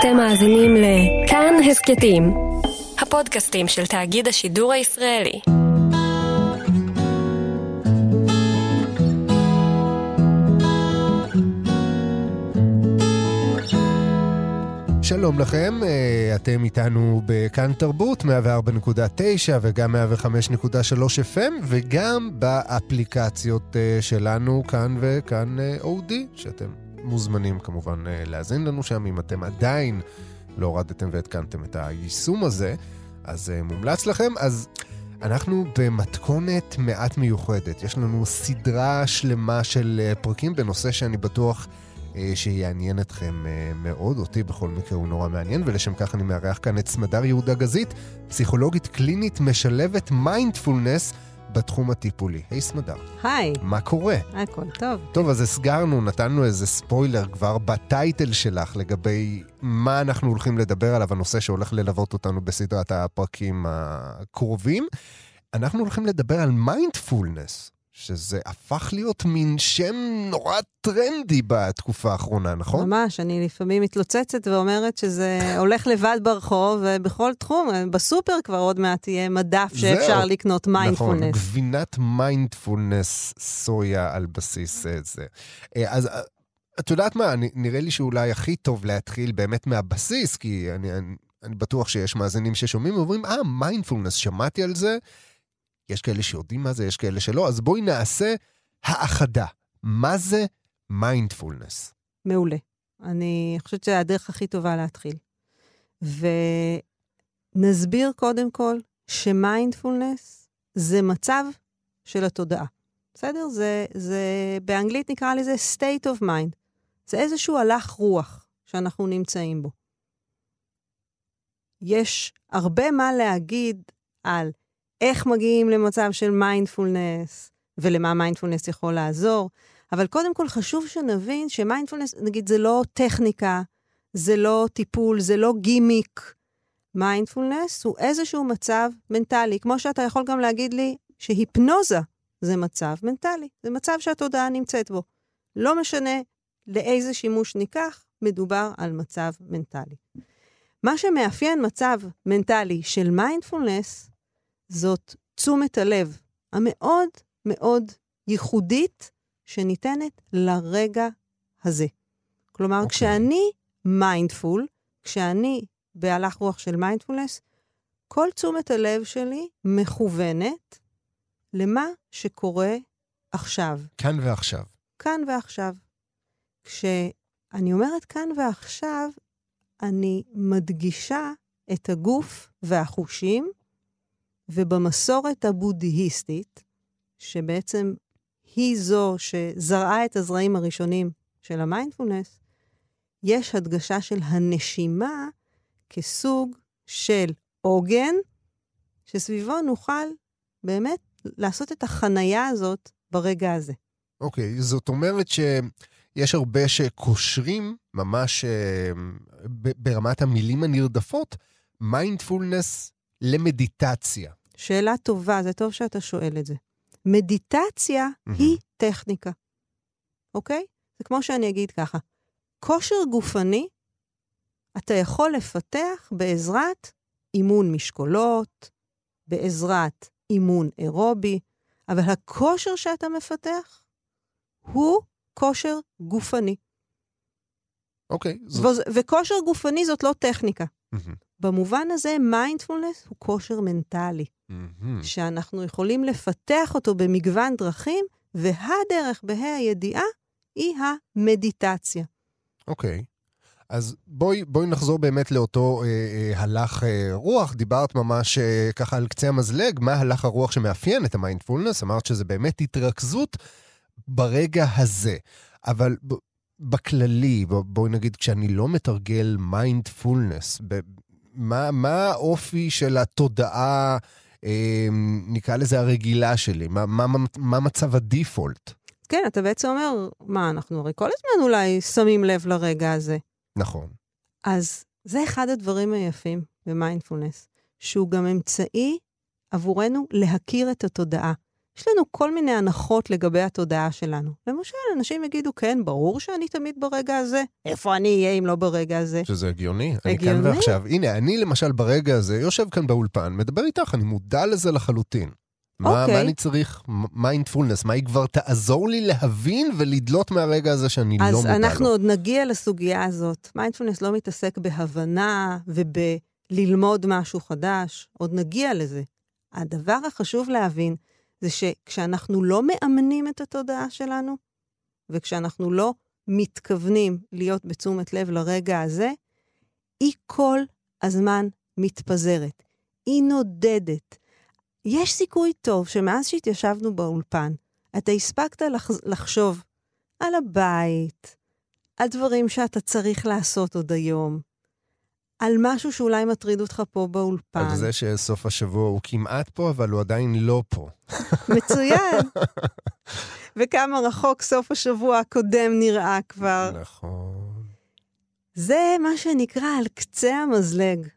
אתם מאזינים לכאן הסכתים, הפודקאסטים של תאגיד השידור הישראלי. שלום לכם, אה, אתם איתנו בכאן תרבות, 104.9 וגם 105.3 FM, וגם באפליקציות אה, שלנו, כאן וכאן אה, אודי, שאתם מוזמנים כמובן להאזין לנו שם. אם אתם עדיין לא הורדתם והתקנתם את היישום הזה, אז מומלץ לכם. אז אנחנו במתכונת מעט מיוחדת. יש לנו סדרה שלמה של פרקים בנושא שאני בטוח... אה, שיעניין אתכם אה, מאוד, אותי בכל מקרה הוא נורא מעניין, ולשם כך אני מארח כאן את סמדר יהודה גזית, פסיכולוגית קלינית משלבת מיינדפולנס. בתחום הטיפולי. היי סמדר. היי. מה קורה? הכל טוב. טוב, אז הסגרנו, נתנו איזה ספוילר כבר בטייטל שלך לגבי מה אנחנו הולכים לדבר עליו, הנושא שהולך ללוות אותנו בסדרת הפרקים הקרובים. אנחנו הולכים לדבר על מיינדפולנס. שזה הפך להיות מין שם נורא טרנדי בתקופה האחרונה, נכון? ממש, אני לפעמים מתלוצצת ואומרת שזה הולך לבד ברחוב, ובכל תחום, בסופר כבר עוד מעט יהיה מדף שאפשר זהו. לקנות מיינדפולנס. נכון, גבינת מיינדפולנס סויה על בסיס אה, זה. אה, אז אה, את יודעת מה, נראה לי שאולי הכי טוב להתחיל באמת מהבסיס, כי אני, אני, אני בטוח שיש מאזינים ששומעים ואומרים, אה, מיינדפולנס, שמעתי על זה. יש כאלה שיודעים מה זה, יש כאלה שלא, אז בואי נעשה האחדה. מה זה מיינדפולנס? מעולה. אני חושבת שזה הדרך הכי טובה להתחיל. ונסביר קודם כל שמיינדפולנס זה מצב של התודעה. בסדר? זה, זה, באנגלית נקרא לזה state of mind. זה איזשהו הלך רוח שאנחנו נמצאים בו. יש הרבה מה להגיד על איך מגיעים למצב של מיינדפולנס, ולמה מיינדפולנס יכול לעזור. אבל קודם כל חשוב שנבין שמיינדפולנס, נגיד, זה לא טכניקה, זה לא טיפול, זה לא גימיק. מיינדפולנס הוא איזשהו מצב מנטלי, כמו שאתה יכול גם להגיד לי שהיפנוזה זה מצב מנטלי, זה מצב שהתודעה נמצאת בו. לא משנה לאיזה שימוש ניקח, מדובר על מצב מנטלי. מה שמאפיין מצב מנטלי של מיינדפולנס זאת תשומת הלב המאוד מאוד ייחודית שניתנת לרגע הזה. כלומר, אוקיי. אוקיי. כשאני mindful, כשאני בהלך רוח של מיינדפולנס, כל תשומת הלב שלי מכוונת למה שקורה עכשיו. כאן ועכשיו. כאן ועכשיו. כשאני אומרת כאן ועכשיו, אני מדגישה את הגוף והחושים ובמסורת הבודהיסטית, שבעצם היא זו שזרעה את הזרעים הראשונים של המיינדפולנס, יש הדגשה של הנשימה כסוג של עוגן, שסביבו נוכל באמת לעשות את החנייה הזאת ברגע הזה. אוקיי, okay, זאת אומרת שיש הרבה שקושרים ממש uh, ברמת המילים הנרדפות, מיינדפולנס למדיטציה? שאלה טובה, זה טוב שאתה שואל את זה. מדיטציה mm-hmm. היא טכניקה, אוקיי? זה כמו שאני אגיד ככה, כושר גופני אתה יכול לפתח בעזרת אימון משקולות, בעזרת אימון אירובי, אבל הכושר שאתה מפתח הוא כושר גופני. אוקיי. Okay, זאת... וכושר גופני זאת לא טכניקה. Mm-hmm. במובן הזה, מיינדפולנס הוא כושר מנטלי, mm-hmm. שאנחנו יכולים לפתח אותו במגוון דרכים, והדרך בה"א הידיעה היא המדיטציה. אוקיי. אוקיי. אז בואי, בואי נחזור באמת לאותו אה, אה, הלך אה, רוח. דיברת ממש אה, ככה על קצה המזלג, מה הלך הרוח שמאפיין את המיינדפולנס? אמרת שזה באמת התרכזות ברגע הזה. אבל בכללי, בואי נגיד, כשאני לא מתרגל מיינדפולנס, מה, מה האופי של התודעה, אה, נקרא לזה הרגילה שלי? מה, מה, מה מצב הדיפולט? כן, אתה בעצם אומר, מה, אנחנו הרי כל הזמן אולי שמים לב לרגע הזה. נכון. אז זה אחד הדברים היפים במיינדפולנס, שהוא גם אמצעי עבורנו להכיר את התודעה. יש לנו כל מיני הנחות לגבי התודעה שלנו. למשל, אנשים יגידו, כן, ברור שאני תמיד ברגע הזה. איפה אני אהיה אם לא ברגע הזה? שזה הגיוני. אני כאן הגיוני? ועכשיו. הנה, אני למשל ברגע הזה יושב כאן באולפן, מדבר איתך, אני מודע לזה לחלוטין. מה, אוקיי. מה אני צריך? מיינדפולנס, מה היא כבר תעזור לי להבין ולדלות מהרגע הזה שאני לא אז מודע אנחנו לו? עוד נגיע לסוגיה הזאת. מיינדפולנס לא מתעסק בהבנה ובללמוד משהו חדש, עוד נגיע לזה. הדבר החשוב להבין זה שכשאנחנו לא מאמנים את התודעה שלנו, וכשאנחנו לא מתכוונים להיות בתשומת לב לרגע הזה, היא כל הזמן מתפזרת. היא נודדת. יש סיכוי טוב שמאז שהתיישבנו באולפן, אתה הספקת לח... לחשוב על הבית, על דברים שאתה צריך לעשות עוד היום, על משהו שאולי מטריד אותך פה באולפן. על זה שסוף השבוע הוא כמעט פה, אבל הוא עדיין לא פה. מצוין. וכמה רחוק סוף השבוע הקודם נראה כבר. נכון. זה מה שנקרא על קצה המזלג,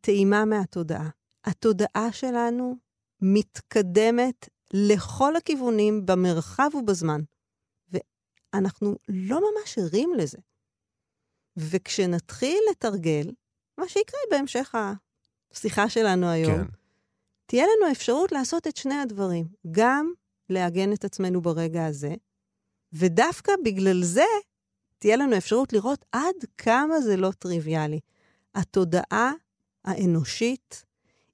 טעימה מהתודעה. התודעה שלנו מתקדמת לכל הכיוונים במרחב ובזמן, ואנחנו לא ממש ערים לזה. וכשנתחיל לתרגל, מה שיקרה בהמשך השיחה שלנו היום, כן. תהיה לנו אפשרות לעשות את שני הדברים, גם לעגן את עצמנו ברגע הזה, ודווקא בגלל זה תהיה לנו אפשרות לראות עד כמה זה לא טריוויאלי. התודעה האנושית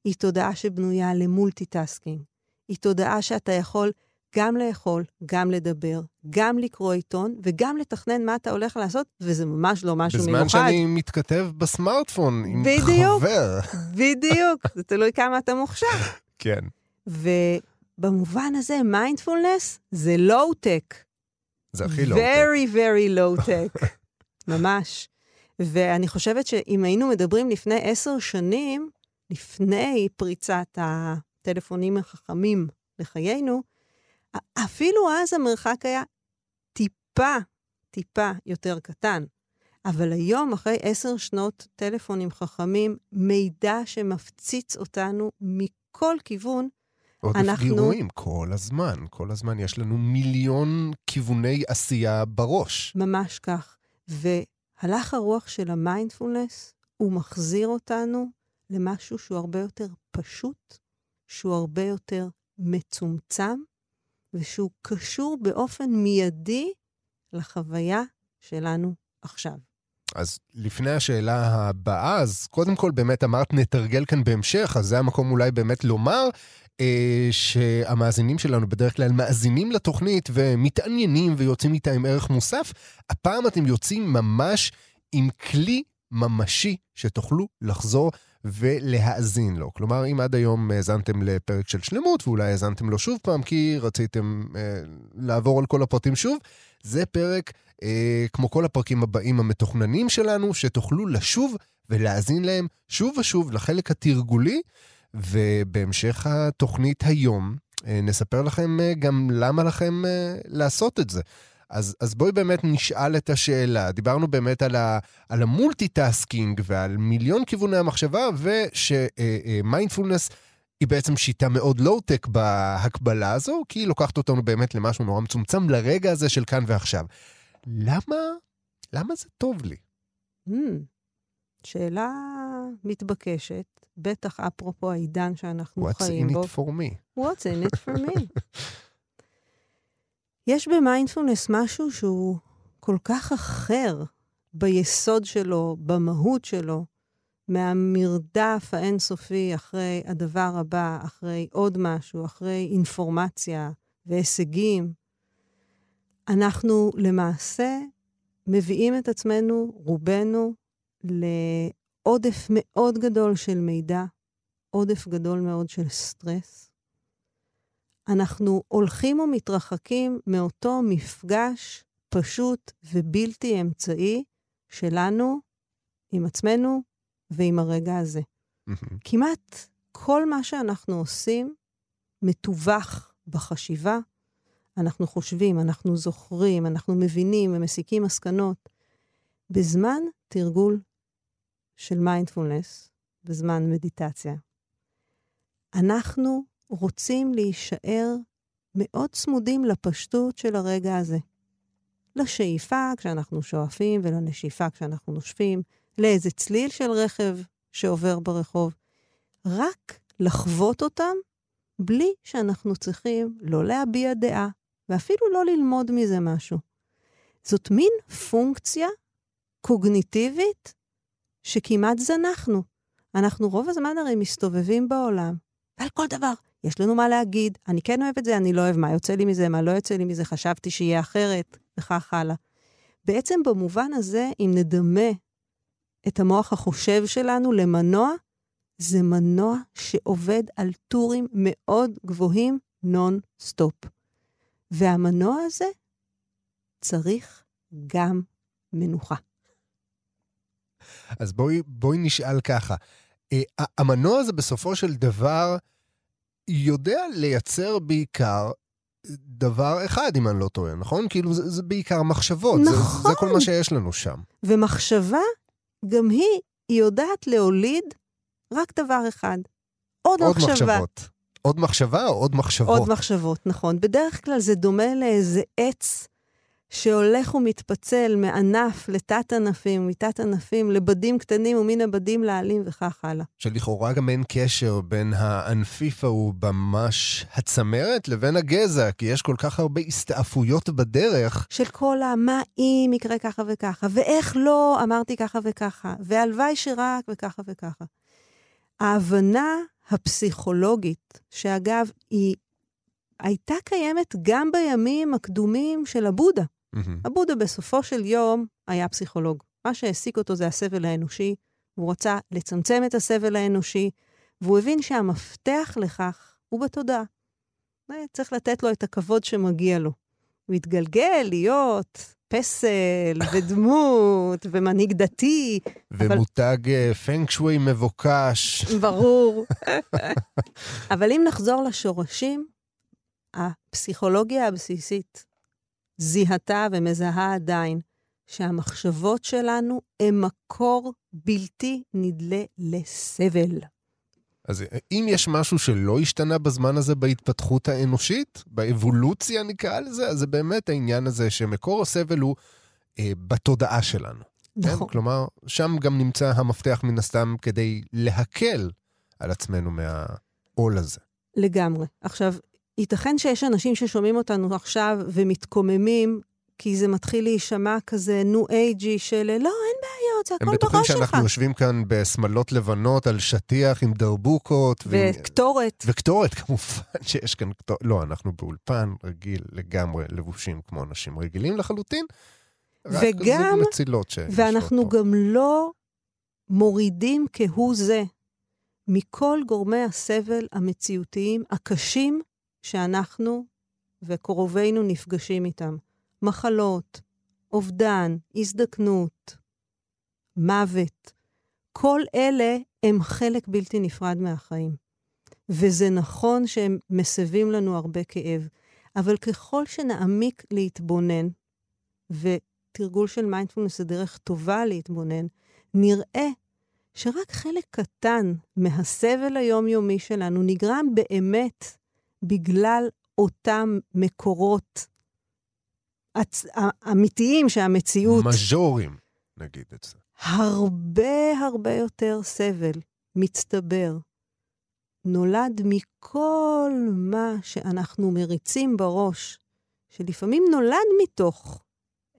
היא תודעה שבנויה למולטיטאסקינג. היא תודעה שאתה יכול גם לאכול, גם לדבר, גם לקרוא עיתון וגם לתכנן מה אתה הולך לעשות, וזה ממש לא משהו בזמן מיוחד. שאני מתכתב בסמארטפון עם בדיוק. חבר. בדיוק, זה תלוי כמה אתה מוכשר. כן. ובמובן הזה, מיינדפולנס זה לואו-טק. זה הכי לא... very, very low-tech. ממש. ואני חושבת שאם היינו מדברים לפני עשר שנים, לפני פריצת הטלפונים החכמים לחיינו, אפילו אז המרחק היה טיפה, טיפה יותר קטן. אבל היום, אחרי עשר שנות טלפונים חכמים, מידע שמפציץ אותנו מכל כיוון, עודף אנחנו- גירויים, כל הזמן. כל הזמן יש לנו מיליון כיווני עשייה בראש. ממש כך. והלך הרוח של המיינדפולנס, הוא מחזיר אותנו למשהו שהוא הרבה יותר פשוט, שהוא הרבה יותר מצומצם, ושהוא קשור באופן מיידי לחוויה שלנו עכשיו. אז לפני השאלה הבאה, אז קודם כל באמת אמרת נתרגל כאן בהמשך, אז זה המקום אולי באמת לומר אה, שהמאזינים שלנו בדרך כלל מאזינים לתוכנית ומתעניינים ויוצאים איתה עם ערך מוסף. הפעם אתם יוצאים ממש עם כלי ממשי שתוכלו לחזור ולהאזין לו. כלומר, אם עד היום האזנתם לפרק של שלמות, ואולי האזנתם לו שוב פעם כי רציתם אה, לעבור על כל הפרטים שוב, זה פרק, אה, כמו כל הפרקים הבאים המתוכננים שלנו, שתוכלו לשוב ולהאזין להם שוב ושוב לחלק התרגולי, ובהמשך התוכנית היום אה, נספר לכם אה, גם למה לכם אה, לעשות את זה. אז, אז בואי באמת נשאל את השאלה. דיברנו באמת על, ה, על ה multitasking ועל מיליון כיווני המחשבה, ושמיינדפולנס היא בעצם שיטה מאוד לואו-טק בהקבלה הזו, כי היא לוקחת אותנו באמת למשהו נורא מצומצם לרגע הזה של כאן ועכשיו. למה, למה זה טוב לי? Hmm, שאלה מתבקשת, בטח אפרופו העידן שאנחנו What's חיים in בו. it for me? What's in it for me? יש במיינדפולנס משהו שהוא כל כך אחר ביסוד שלו, במהות שלו, מהמרדף האינסופי אחרי הדבר הבא, אחרי עוד משהו, אחרי אינפורמציה והישגים. אנחנו למעשה מביאים את עצמנו, רובנו, לעודף מאוד גדול של מידע, עודף גדול מאוד של סטרס. אנחנו הולכים ומתרחקים מאותו מפגש פשוט ובלתי אמצעי שלנו עם עצמנו ועם הרגע הזה. כמעט כל מה שאנחנו עושים מתווך בחשיבה. אנחנו חושבים, אנחנו זוכרים, אנחנו מבינים ומסיקים מסקנות. בזמן תרגול של מיינדפולנס, בזמן מדיטציה, אנחנו רוצים להישאר מאוד צמודים לפשטות של הרגע הזה. לשאיפה כשאנחנו שואפים ולנשיפה כשאנחנו נושפים, לאיזה צליל של רכב שעובר ברחוב. רק לחוות אותם בלי שאנחנו צריכים לא להביע דעה, ואפילו לא ללמוד מזה משהו. זאת מין פונקציה קוגניטיבית שכמעט זנחנו. אנחנו רוב הזמן הרי מסתובבים בעולם, ועל כל דבר יש לנו מה להגיד, אני כן אוהב את זה, אני לא אוהב, מה יוצא לי מזה, מה לא יוצא לי מזה, חשבתי שיהיה אחרת, וכך הלאה. בעצם במובן הזה, אם נדמה את המוח החושב שלנו למנוע, זה מנוע שעובד על טורים מאוד גבוהים נון-סטופ. והמנוע הזה צריך גם מנוחה. אז בואי, בואי נשאל ככה, אה, המנוע הזה בסופו של דבר יודע לייצר בעיקר דבר אחד, אם אני לא טועה, נכון? כאילו זה, זה בעיקר מחשבות. נכון. זה, זה כל מה שיש לנו שם. ומחשבה, גם היא, היא יודעת להוליד רק דבר אחד. עוד, עוד מחשבה. מחשבות. עוד מחשבה או עוד מחשבות? עוד מחשבות, נכון. בדרך כלל זה דומה לאיזה עץ שהולך ומתפצל מענף לתת-ענפים, מתת-ענפים לבדים קטנים ומן הבדים לעלים וכך הלאה. שלכאורה גם אין קשר בין הענפיף ההוא ממש הצמרת לבין הגזע, כי יש כל כך הרבה הסתעפויות בדרך. של כל ה- מה אם יקרה ככה וככה, ואיך לא אמרתי ככה וככה, והלוואי שרק וככה וככה. ההבנה הפסיכולוגית, שאגב, היא הייתה קיימת גם בימים הקדומים של הבודה. מהמם. הבודה בסופו של יום היה פסיכולוג. מה שהעסיק אותו זה הסבל האנושי, והוא רצה לצמצם את הסבל האנושי, והוא הבין שהמפתח לכך הוא בתודעה. צריך לתת לו את הכבוד שמגיע לו. הוא התגלגל להיות פסל ודמות ומנהיג דתי, ומותג פנג שווי מבוקש. ברור. אבל אם נחזור לשורשים, הפסיכולוגיה הבסיסית זיהתה ומזהה עדיין שהמחשבות שלנו הן מקור בלתי נדלה לסבל. אז אם יש משהו שלא השתנה בזמן הזה בהתפתחות האנושית, באבולוציה נקרא לזה, אז זה באמת העניין הזה שמקור הסבל הוא אה, בתודעה שלנו. נכון. כן? כלומר, שם גם נמצא המפתח מן הסתם כדי להקל על עצמנו מהעול הזה. לגמרי. עכשיו, ייתכן שיש אנשים ששומעים אותנו עכשיו ומתקוממים, כי זה מתחיל להישמע כזה נו אייג'י של לא, אין בעיות, זה הם הכל בטוחים בראש שלך. שאנחנו יושבים כאן בשמלות לבנות על שטיח עם דרבוקות. ועם- וקטורת. וקטורת, כמובן שיש כאן קטורת. לא, אנחנו באולפן רגיל לגמרי, לבושים כמו אנשים רגילים לחלוטין. רק וגם- זוג מצילות שיושבות ואנחנו פה. גם לא מורידים כהוא זה מכל גורמי הסבל המציאותיים הקשים שאנחנו וקרובינו נפגשים איתם. מחלות, אובדן, הזדקנות, מוות. כל אלה הם חלק בלתי נפרד מהחיים. וזה נכון שהם מסבים לנו הרבה כאב, אבל ככל שנעמיק להתבונן, ותרגול של מיינדפולנס זה דרך טובה להתבונן, נראה שרק חלק קטן מהסבל היומיומי שלנו נגרם באמת בגלל אותם מקורות הצ... אמיתיים שהמציאות... מז'ורים, נגיד את זה. הרבה הרבה יותר סבל מצטבר נולד מכל מה שאנחנו מריצים בראש, שלפעמים נולד מתוך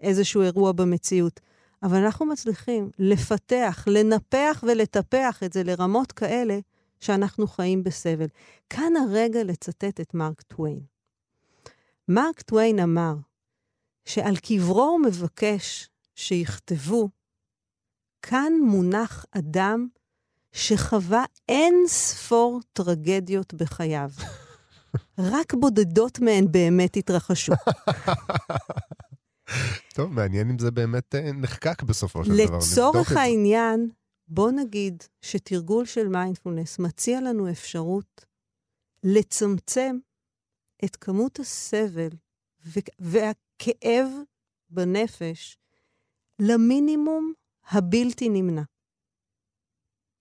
איזשהו אירוע במציאות, אבל אנחנו מצליחים לפתח, לנפח ולטפח את זה לרמות כאלה שאנחנו חיים בסבל. כאן הרגע לצטט את מרק טוויין. מרק טוויין אמר שעל קברו הוא מבקש שיכתבו כאן מונח אדם שחווה אין ספור טרגדיות בחייו. רק בודדות מהן באמת התרחשו. טוב, מעניין אם זה באמת אה, נחקק בסופו של דבר. לצורך. העניין, בוא נגיד שתרגול של מיינדפולנס מציע לנו אפשרות לצמצם את כמות הסבל והכאב בנפש למינימום הבלתי נמנע.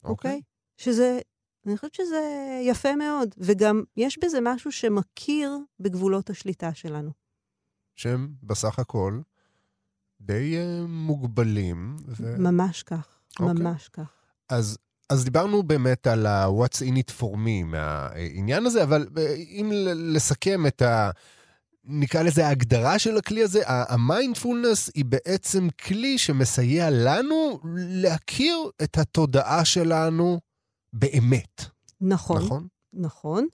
אוקיי? שזה אני חושבת שזה יפה מאוד, וגם יש בזה משהו שמכיר בגבולות השליטה שלנו. שהם בסך הכל די uh, מוגבלים. ו... ממש כך, okay. אוקיי. ממש כך. אז, אז דיברנו באמת על ה-what's in it for me מהעניין הזה, אבל אה, אם לסכם את ה... נקרא לזה ההגדרה של הכלי הזה, המיינדפולנס היא בעצם כלי שמסייע לנו להכיר את התודעה שלנו באמת. נכון. נכון? נכון,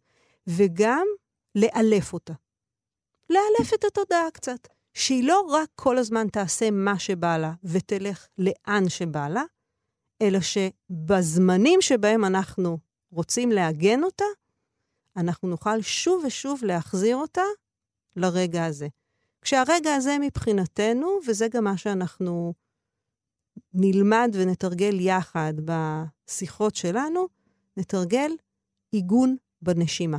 וגם לאלף אותה. לאלף את התודעה קצת. שהיא לא רק כל הזמן תעשה מה שבא לה ותלך לאן שבא לה, אלא שבזמנים שבהם אנחנו רוצים לעגן אותה, אנחנו נוכל שוב ושוב להחזיר אותה לרגע הזה. כשהרגע הזה מבחינתנו, וזה גם מה שאנחנו נלמד ונתרגל יחד בשיחות שלנו, נתרגל עיגון בנשימה.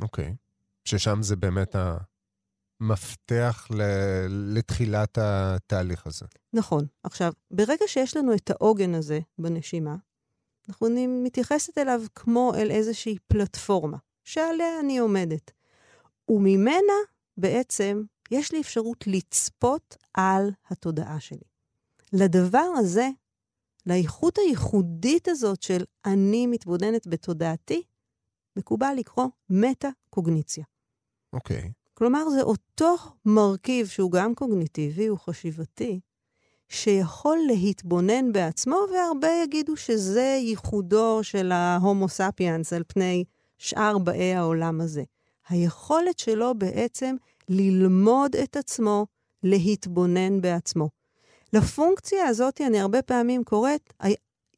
אוקיי. Okay. ששם זה באמת המפתח לתחילת התהליך הזה. נכון. עכשיו, ברגע שיש לנו את העוגן הזה בנשימה, אנחנו מתייחסת אליו כמו אל איזושהי פלטפורמה שעליה אני עומדת. וממנה בעצם יש לי אפשרות לצפות על התודעה שלי. לדבר הזה, לאיכות הייחודית הזאת של אני מתבוננת בתודעתי, מקובל לקרוא מטה-קוגניציה. אוקיי. Okay. כלומר, זה אותו מרכיב שהוא גם קוגניטיבי, הוא חשיבתי, שיכול להתבונן בעצמו, והרבה יגידו שזה ייחודו של ההומו ספיאנס על פני שאר באי העולם הזה. היכולת שלו בעצם ללמוד את עצמו, להתבונן בעצמו. לפונקציה הזאת אני הרבה פעמים קוראת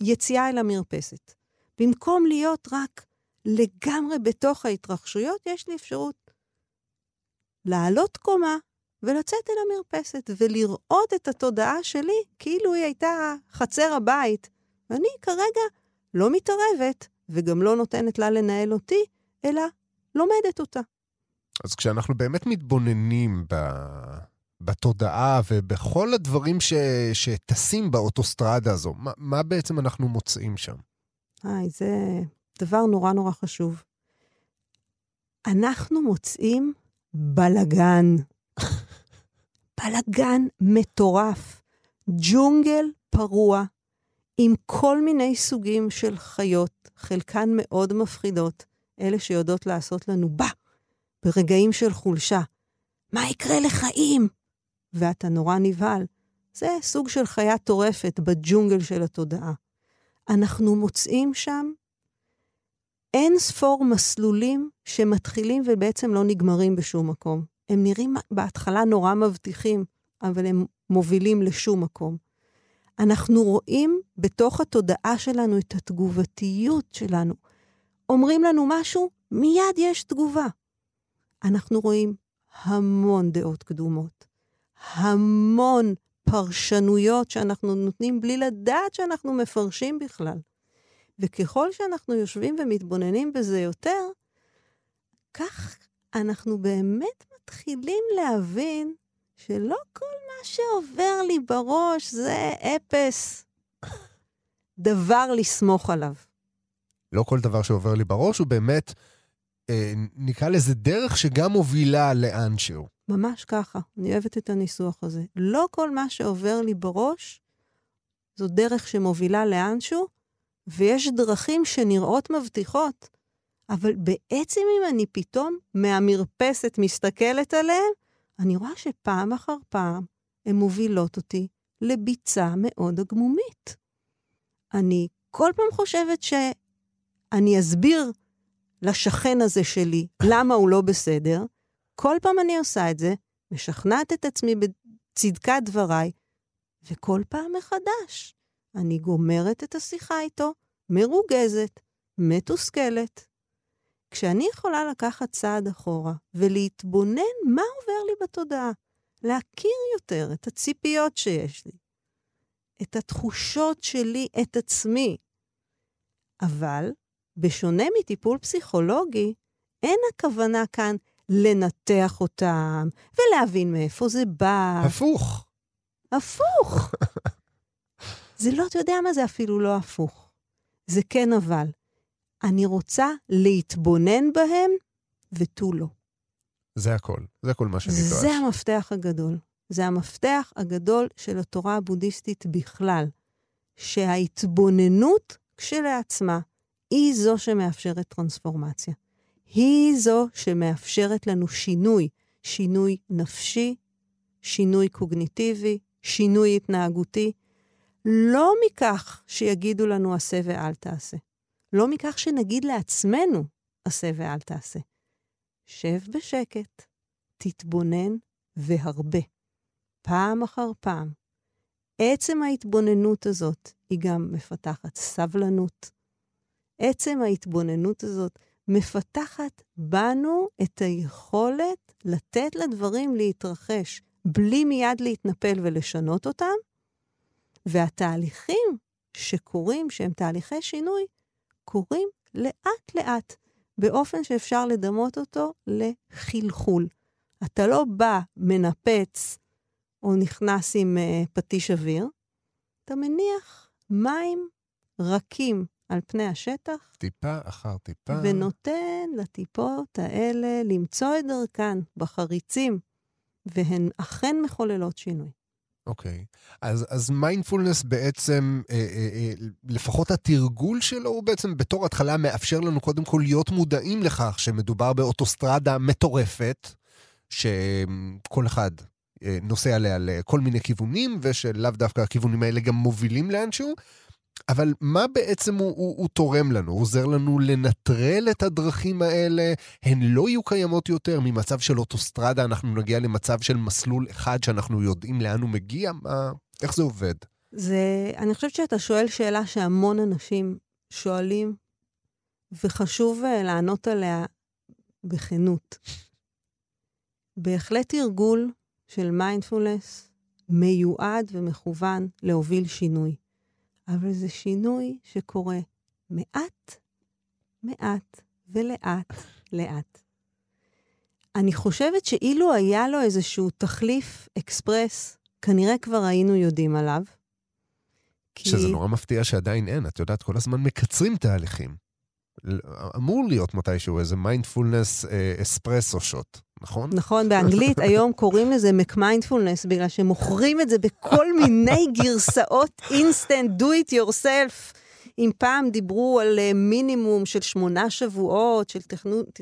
יציאה אל המרפסת. במקום להיות רק לגמרי בתוך ההתרחשויות, יש לי אפשרות לעלות קומה ולצאת אל המרפסת ולראות את התודעה שלי כאילו היא הייתה חצר הבית. ואני כרגע לא מתערבת וגם לא נותנת לה לנהל אותי, אלא לומדת אותה. אז כשאנחנו באמת מתבוננים ב... בתודעה ובכל הדברים ש... שטסים באוטוסטרדה הזו, מה, מה בעצם אנחנו מוצאים שם? היי, זה דבר נורא נורא חשוב. אנחנו מוצאים בלגן. בלגן מטורף. ג'ונגל פרוע, עם כל מיני סוגים של חיות, חלקן מאוד מפחידות, אלה שיודעות לעשות לנו בה, ברגעים של חולשה. מה יקרה לחיים? ואתה נורא נבהל. זה סוג של חיה טורפת בג'ונגל של התודעה. אנחנו מוצאים שם אין ספור מסלולים שמתחילים ובעצם לא נגמרים בשום מקום. הם נראים בהתחלה נורא מבטיחים, אבל הם מובילים לשום מקום. אנחנו רואים בתוך התודעה שלנו את התגובתיות שלנו. אומרים לנו משהו, מיד יש תגובה. אנחנו רואים המון דעות קדומות, המון פרשנויות שאנחנו נותנים בלי לדעת שאנחנו מפרשים בכלל. וככל שאנחנו יושבים ומתבוננים בזה יותר, כך אנחנו באמת מתחילים להבין שלא כל מה שעובר לי בראש זה אפס. דבר לסמוך עליו. לא כל דבר שעובר לי בראש הוא באמת, אה, נקרא לזה דרך שגם מובילה לאנשהו. ממש ככה, אני אוהבת את הניסוח הזה. לא כל מה שעובר לי בראש זו דרך שמובילה לאנשהו, ויש דרכים שנראות מבטיחות, אבל בעצם אם אני פתאום מהמרפסת מסתכלת עליהן, אני רואה שפעם אחר פעם הן מובילות אותי לביצה מאוד עגמומית. אני כל פעם חושבת שאני אסביר לשכן הזה שלי למה הוא לא בסדר, כל פעם אני עושה את זה, משכנעת את עצמי בצדקת דבריי, וכל פעם מחדש. אני גומרת את השיחה איתו, מרוגזת, מתוסכלת. כשאני יכולה לקחת צעד אחורה ולהתבונן מה עובר לי בתודעה, להכיר יותר את הציפיות שיש לי, את התחושות שלי, את עצמי. אבל, בשונה מטיפול פסיכולוגי, אין הכוונה כאן לנתח אותם ולהבין מאיפה זה בא. הפוך. הפוך. זה לא, אתה יודע מה זה אפילו לא הפוך. זה כן אבל. אני רוצה להתבונן בהם ותו לא. זה הכל, זה כל מה שנדרש. זה המפתח הגדול. זה המפתח הגדול של התורה הבודהיסטית בכלל, שההתבוננות כשלעצמה היא זו שמאפשרת טרנספורמציה. היא זו שמאפשרת לנו שינוי, שינוי נפשי, שינוי קוגניטיבי, שינוי התנהגותי, לא מכך שיגידו לנו עשה ואל תעשה, לא מכך שנגיד לעצמנו עשה ואל תעשה. שב בשקט, תתבונן והרבה, פעם אחר פעם. עצם ההתבוננות הזאת היא גם מפתחת סבלנות. עצם ההתבוננות הזאת מפתחת בנו את היכולת לתת לדברים להתרחש בלי מיד להתנפל ולשנות אותם, והתהליכים שקורים, שהם תהליכי שינוי, קורים לאט-לאט, באופן שאפשר לדמות אותו לחלחול. אתה לא בא, מנפץ, או נכנס עם uh, פטיש אוויר, אתה מניח מים רכים על פני השטח. טיפה אחר טיפה. ונותן לטיפות האלה למצוא את דרכן בחריצים, והן אכן מחוללות שינוי. אוקיי. Okay. אז, אז מיינדפולנס בעצם, אה, אה, אה, לפחות התרגול שלו הוא בעצם בתור התחלה מאפשר לנו קודם כל להיות מודעים לכך שמדובר באוטוסטרדה מטורפת, שכל אחד אה, נוסע עליה לכל מיני כיוונים, ושלאו דווקא הכיוונים האלה גם מובילים לאנשהו. אבל מה בעצם הוא, הוא, הוא תורם לנו? הוא עוזר לנו לנטרל את הדרכים האלה? הן לא יהיו קיימות יותר? ממצב של אוטוסטרדה אנחנו נגיע למצב של מסלול אחד שאנחנו יודעים לאן הוא מגיע? מה, איך זה עובד? זה, אני חושבת שאתה שואל שאלה שהמון אנשים שואלים, וחשוב uh, לענות עליה בכנות. בהחלט תרגול של מיינדפולנס מיועד ומכוון להוביל שינוי. אבל זה שינוי שקורה מעט, מעט ולאט, לאט. אני חושבת שאילו היה לו איזשהו תחליף אקספרס, כנראה כבר היינו יודעים עליו. כי... שזה נורא מפתיע שעדיין אין, את יודעת, כל הזמן מקצרים תהליכים. אמור להיות מתישהו איזה מיינדפולנס espresso shot. נכון? נכון, באנגלית היום קוראים לזה McMindfulness, בגלל שמוכרים את זה בכל מיני גרסאות אינסטנט, do it yourself. אם פעם דיברו על אה, מינימום של שמונה שבועות, של תכנות,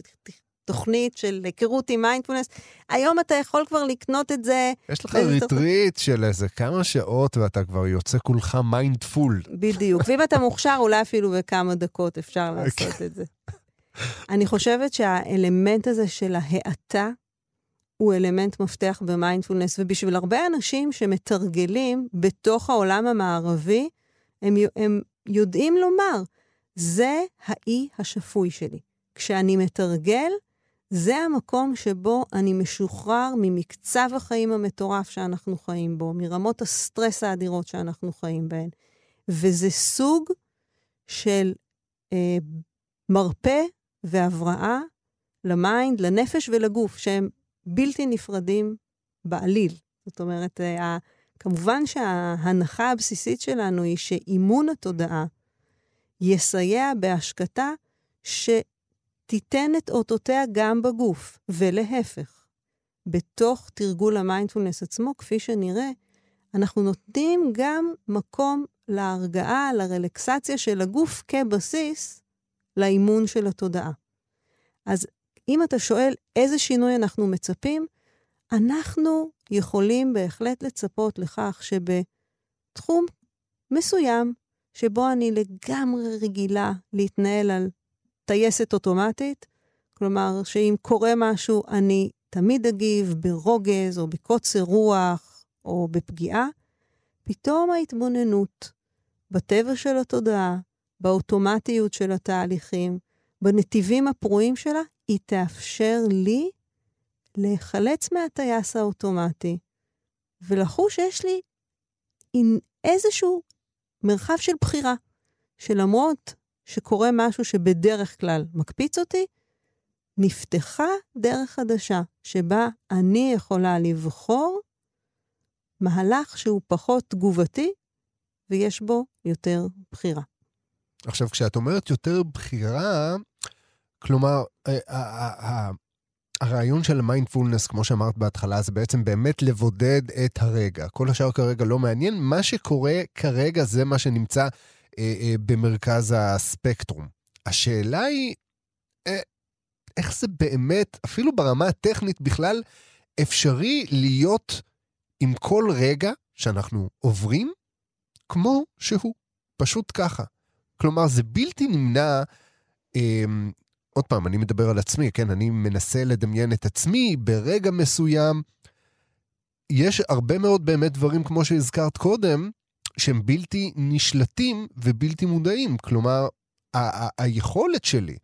תוכנית של היכרות עם מיינדפולנס, היום אתה יכול כבר לקנות את זה. יש לך ריטריט של איזה כמה שעות ואתה כבר יוצא כולך mindful. בדיוק, ואם אתה מוכשר, אולי אפילו בכמה דקות אפשר לעשות את זה. אני חושבת שהאלמנט הזה של ההאטה הוא אלמנט מפתח במיינדפולנס, ובשביל הרבה אנשים שמתרגלים בתוך העולם המערבי, הם, הם יודעים לומר, זה האי השפוי שלי. כשאני מתרגל, זה המקום שבו אני משוחרר ממקצב החיים המטורף שאנחנו חיים בו, מרמות הסטרס האדירות שאנחנו חיים בהן. וזה סוג של אה, מרפא והבראה ל mind, לנפש ולגוף, שהם בלתי נפרדים בעליל. זאת אומרת, אה, כמובן שההנחה הבסיסית שלנו היא שאימון התודעה יסייע בהשקטה שתיתן את אותותיה גם בגוף, ולהפך. בתוך תרגול המיינדפולנס עצמו, כפי שנראה, אנחנו נותנים גם מקום להרגעה, לרלקסציה של הגוף כבסיס לאימון של התודעה. אז אם אתה שואל איזה שינוי אנחנו מצפים, אנחנו יכולים בהחלט לצפות לכך שבתחום מסוים, שבו אני לגמרי רגילה להתנהל על טייסת אוטומטית, כלומר שאם קורה משהו אני תמיד אגיב ברוגז או בקוצר רוח או בפגיעה, פתאום ההתבוננות בטבע של התודעה, באוטומטיות של התהליכים, בנתיבים הפרועים שלה, היא תאפשר לי להיחלץ מהטייס האוטומטי ולחוש שיש לי איזשהו מרחב של בחירה, שלמרות שקורה משהו שבדרך כלל מקפיץ אותי, נפתחה דרך חדשה שבה אני יכולה לבחור מהלך שהוא פחות תגובתי ויש בו יותר בחירה. עכשיו, כשאת אומרת יותר בחירה, כלומר, אה, הרעיון של מיינדפולנס, כמו שאמרת בהתחלה, זה בעצם באמת לבודד את הרגע. כל השאר כרגע לא מעניין. מה שקורה כרגע זה מה שנמצא אה, אה, במרכז הספקטרום. השאלה היא, אה, איך זה באמת, אפילו ברמה הטכנית בכלל, אפשרי להיות עם כל רגע שאנחנו עוברים כמו שהוא, פשוט ככה. כלומר, זה בלתי נמנע, אה, עוד פעם, אני מדבר על עצמי, כן? אני מנסה לדמיין את עצמי ברגע מסוים. יש הרבה מאוד באמת דברים, כמו שהזכרת קודם, שהם בלתי נשלטים ובלתי מודעים. כלומר, ה- ה- היכולת שלי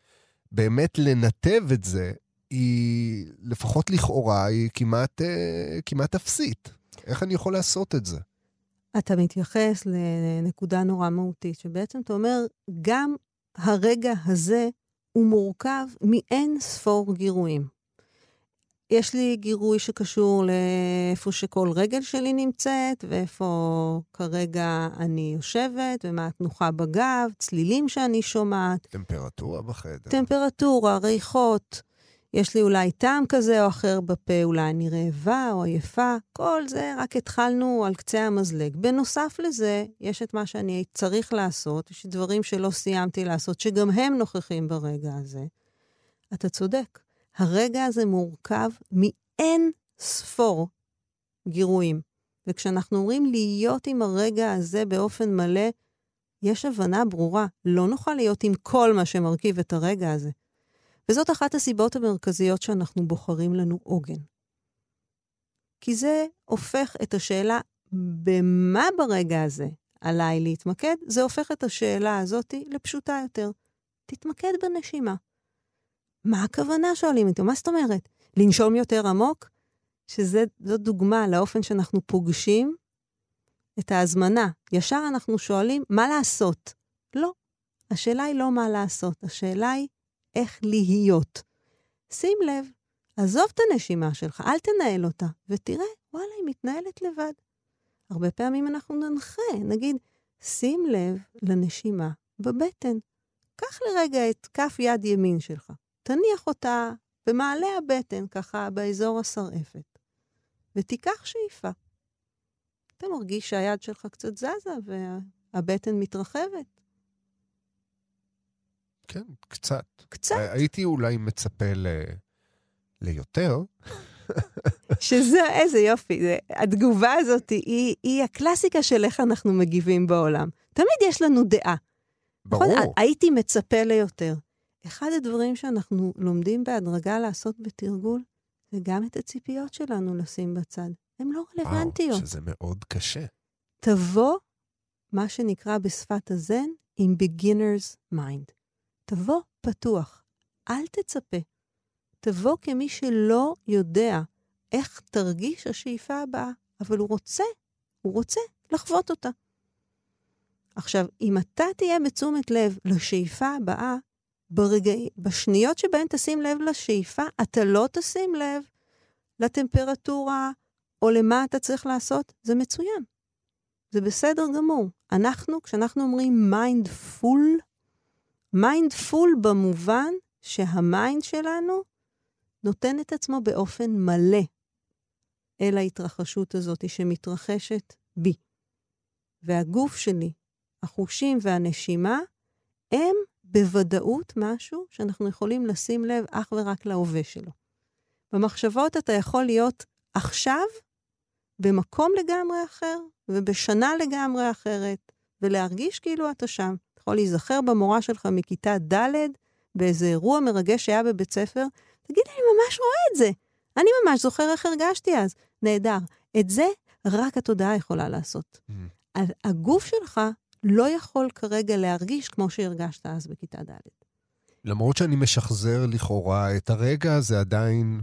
באמת לנתב את זה, היא, לפחות לכאורה, היא כמעט, אה, כמעט אפסית. איך אני יכול לעשות את זה? אתה מתייחס לנקודה נורא מהותית, שבעצם אתה אומר, גם הרגע הזה הוא מורכב מאין ספור גירויים. יש לי גירוי שקשור לאיפה שכל רגל שלי נמצאת, ואיפה כרגע אני יושבת, ומה התנוחה בגב, צלילים שאני שומעת. טמפרטורה בחדר. טמפרטורה, ריחות. יש לי אולי טעם כזה או אחר בפה, אולי אני רעבה או עייפה. כל זה, רק התחלנו על קצה המזלג. בנוסף לזה, יש את מה שאני צריך לעשות, יש דברים שלא סיימתי לעשות, שגם הם נוכחים ברגע הזה. אתה צודק. הרגע הזה מורכב מאין ספור גירויים. וכשאנחנו אומרים להיות עם הרגע הזה באופן מלא, יש הבנה ברורה, לא נוכל להיות עם כל מה שמרכיב את הרגע הזה. וזאת אחת הסיבות המרכזיות שאנחנו בוחרים לנו עוגן. כי זה הופך את השאלה במה ברגע הזה עליי להתמקד, זה הופך את השאלה הזאת לפשוטה יותר. תתמקד בנשימה. מה הכוונה, שואלים איתו? מה זאת אומרת? לנשום יותר עמוק? שזו דוגמה לאופן שאנחנו פוגשים את ההזמנה. ישר אנחנו שואלים, מה לעשות? לא. השאלה היא לא מה לעשות, השאלה היא איך להיות. שים לב, עזוב את הנשימה שלך, אל תנהל אותה, ותראה, וואלה, היא מתנהלת לבד. הרבה פעמים אנחנו ננחה, נגיד, שים לב לנשימה בבטן. קח לרגע את כף יד ימין שלך, תניח אותה במעלה הבטן, ככה באזור השרעפת, ותיקח שאיפה. אתה מרגיש שהיד שלך קצת זזה והבטן מתרחבת. כן, קצת. קצת. הייתי אולי מצפה ל... ליותר. שזה, איזה יופי. זה, התגובה הזאת היא, היא הקלאסיקה של איך אנחנו מגיבים בעולם. תמיד יש לנו דעה. ברור. נכון? הייתי מצפה ליותר. אחד הדברים שאנחנו לומדים בהדרגה לעשות בתרגול, זה גם את הציפיות שלנו לשים בצד. הן לא רלוונטיות. וואו, שזה מאוד קשה. תבוא, מה שנקרא בשפת הזן, עם beginner's mind. תבוא פתוח, אל תצפה. תבוא כמי שלא יודע איך תרגיש השאיפה הבאה, אבל הוא רוצה, הוא רוצה לחוות אותה. עכשיו, אם אתה תהיה בתשומת לב לשאיפה הבאה, ברגע, בשניות שבהן תשים לב לשאיפה, אתה לא תשים לב לטמפרטורה או למה אתה צריך לעשות, זה מצוין. זה בסדר גמור. אנחנו, כשאנחנו אומרים mindful, mindful במובן שה mind שלנו נותן את עצמו באופן מלא אל ההתרחשות הזאת שמתרחשת בי. והגוף שלי, החושים והנשימה, הם בוודאות משהו שאנחנו יכולים לשים לב אך ורק להווה שלו. במחשבות אתה יכול להיות עכשיו במקום לגמרי אחר ובשנה לגמרי אחרת, ולהרגיש כאילו אתה שם. יכול להיזכר במורה שלך מכיתה ד' באיזה אירוע מרגש שהיה בבית ספר, תגיד, אני ממש רואה את זה. אני ממש זוכר איך הרגשתי אז. נהדר. את זה רק התודעה יכולה לעשות. Mm. הגוף שלך לא יכול כרגע להרגיש כמו שהרגשת אז בכיתה ד'. למרות שאני משחזר לכאורה את הרגע, זה עדיין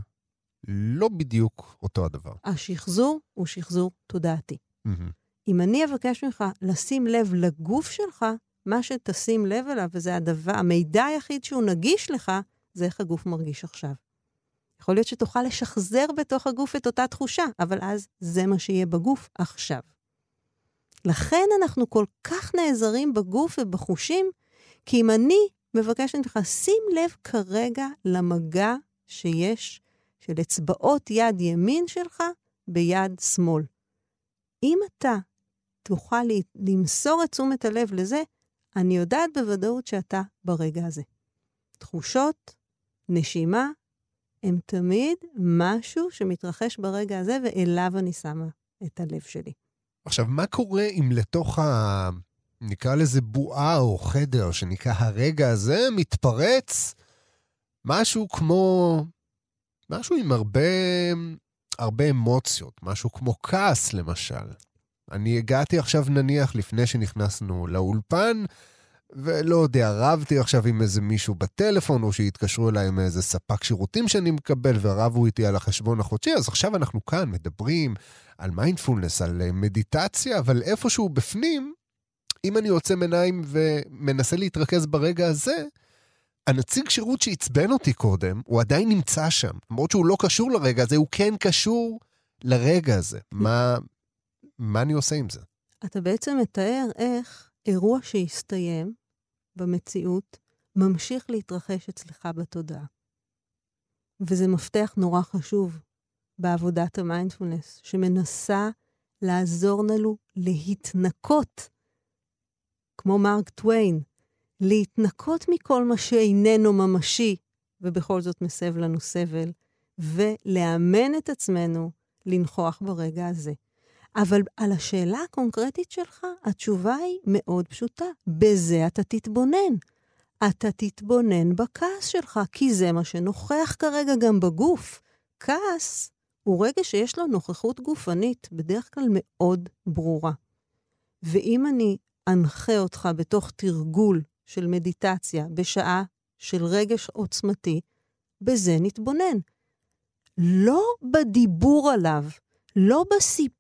לא בדיוק אותו הדבר. השחזור הוא שחזור תודעתי. Mm-hmm. אם אני אבקש ממך לשים לב לגוף שלך, מה שתשים לב אליו, וזה הדבר, המידע היחיד שהוא נגיש לך, זה איך הגוף מרגיש עכשיו. יכול להיות שתוכל לשחזר בתוך הגוף את אותה תחושה, אבל אז זה מה שיהיה בגוף עכשיו. לכן אנחנו כל כך נעזרים בגוף ובחושים, כי אם אני מבקשת ממך, שים לב כרגע למגע שיש של אצבעות יד ימין שלך ביד שמאל. אם אתה תוכל למסור את תשומת הלב לזה, אני יודעת בוודאות שאתה ברגע הזה. תחושות, נשימה, הם תמיד משהו שמתרחש ברגע הזה, ואליו אני שמה את הלב שלי. עכשיו, מה קורה אם לתוך ה... נקרא לזה בועה או חדר, שנקרא הרגע הזה, מתפרץ משהו כמו... משהו עם הרבה, הרבה אמוציות, משהו כמו כעס, למשל. אני הגעתי עכשיו, נניח, לפני שנכנסנו לאולפן, ולא יודע, רבתי עכשיו עם איזה מישהו בטלפון, או שהתקשרו אליי עם איזה ספק שירותים שאני מקבל, ורבו איתי על החשבון החודשי, אז עכשיו אנחנו כאן מדברים על מיינדפולנס, על אה, מדיטציה, אבל איפשהו בפנים, אם אני עוצם עיניים ומנסה להתרכז ברגע הזה, הנציג שירות שעצבן אותי קודם, הוא עדיין נמצא שם. למרות שהוא לא קשור לרגע הזה, הוא כן קשור לרגע הזה. מה, מה אני עושה עם זה? אתה בעצם מתאר איך אירוע שהסתיים במציאות ממשיך להתרחש אצלך בתודעה. וזה מפתח נורא חשוב בעבודת המיינדפולנס, שמנסה לעזור לנו להתנקות, כמו מרק טוויין, להתנקות מכל מה שאיננו ממשי, ובכל זאת מסב לנו סבל, ולאמן את עצמנו לנכוח ברגע הזה. אבל על השאלה הקונקרטית שלך, התשובה היא מאוד פשוטה. בזה אתה תתבונן. אתה תתבונן בכעס שלך, כי זה מה שנוכח כרגע גם בגוף. כעס הוא רגע שיש לו נוכחות גופנית, בדרך כלל מאוד ברורה. ואם אני אנחה אותך בתוך תרגול של מדיטציה בשעה של רגש עוצמתי, בזה נתבונן. לא בדיבור עליו, לא בסיפור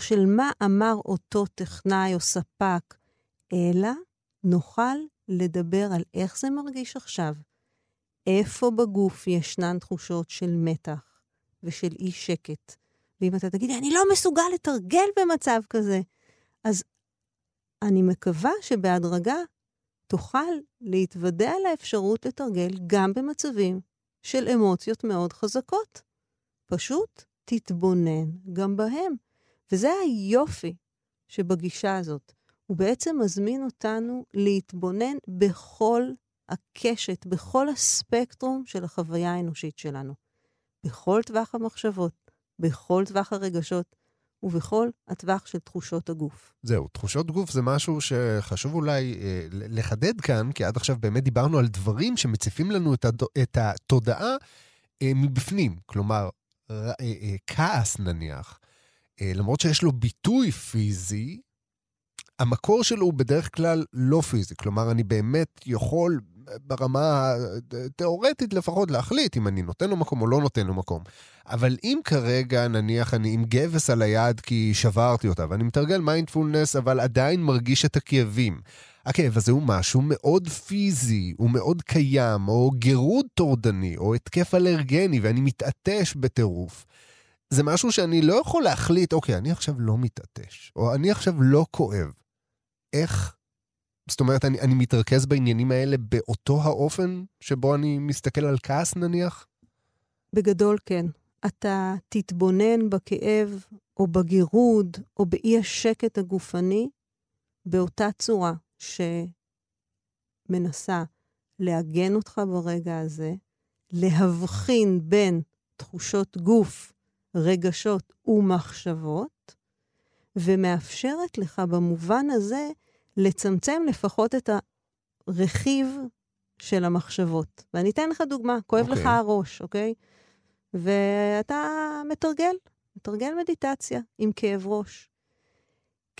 של מה אמר אותו טכנאי או ספק, אלא נוכל לדבר על איך זה מרגיש עכשיו, איפה בגוף ישנן תחושות של מתח ושל אי שקט. ואם אתה תגיד, אני לא מסוגל לתרגל במצב כזה, אז אני מקווה שבהדרגה תוכל להתוודע לאפשרות לתרגל גם במצבים של אמוציות מאוד חזקות. פשוט תתבונן גם בהם. וזה היופי שבגישה הזאת. הוא בעצם מזמין אותנו להתבונן בכל הקשת, בכל הספקטרום של החוויה האנושית שלנו. בכל טווח המחשבות, בכל טווח הרגשות, ובכל הטווח של תחושות הגוף. זהו, תחושות גוף זה משהו שחשוב אולי אה, לחדד כאן, כי עד עכשיו באמת דיברנו על דברים שמציפים לנו את, הד... את התודעה אה, מבפנים. כלומר, אה, אה, כעס נניח, למרות שיש לו ביטוי פיזי, המקור שלו הוא בדרך כלל לא פיזי. כלומר, אני באמת יכול ברמה תיאורטית לפחות להחליט אם אני נותן לו מקום או לא נותן לו מקום. אבל אם כרגע, נניח, אני עם גבס על היד כי שברתי אותה, ואני מתרגל מיינדפולנס, אבל עדיין מרגיש את הכאבים. הכאב הזה הוא משהו מאוד פיזי, הוא מאוד קיים, או גירוד טורדני, או התקף אלרגני, ואני מתעטש בטירוף. זה משהו שאני לא יכול להחליט, אוקיי, אני עכשיו לא מתעטש, או אני עכשיו לא כואב. איך זאת אומרת, אני, אני מתרכז בעניינים האלה באותו האופן שבו אני מסתכל על כעס נניח? בגדול כן. אתה תתבונן בכאב, או בגירוד, או באי השקט הגופני, באותה צורה שמנסה לעגן אותך ברגע הזה, להבחין בין תחושות גוף, רגשות ומחשבות, ומאפשרת לך במובן הזה לצמצם לפחות את הרכיב של המחשבות. ואני אתן לך דוגמה, כואב okay. לך אוקיי. הראש, אוקיי? ואתה מתרגל, מתרגל מדיטציה עם כאב ראש.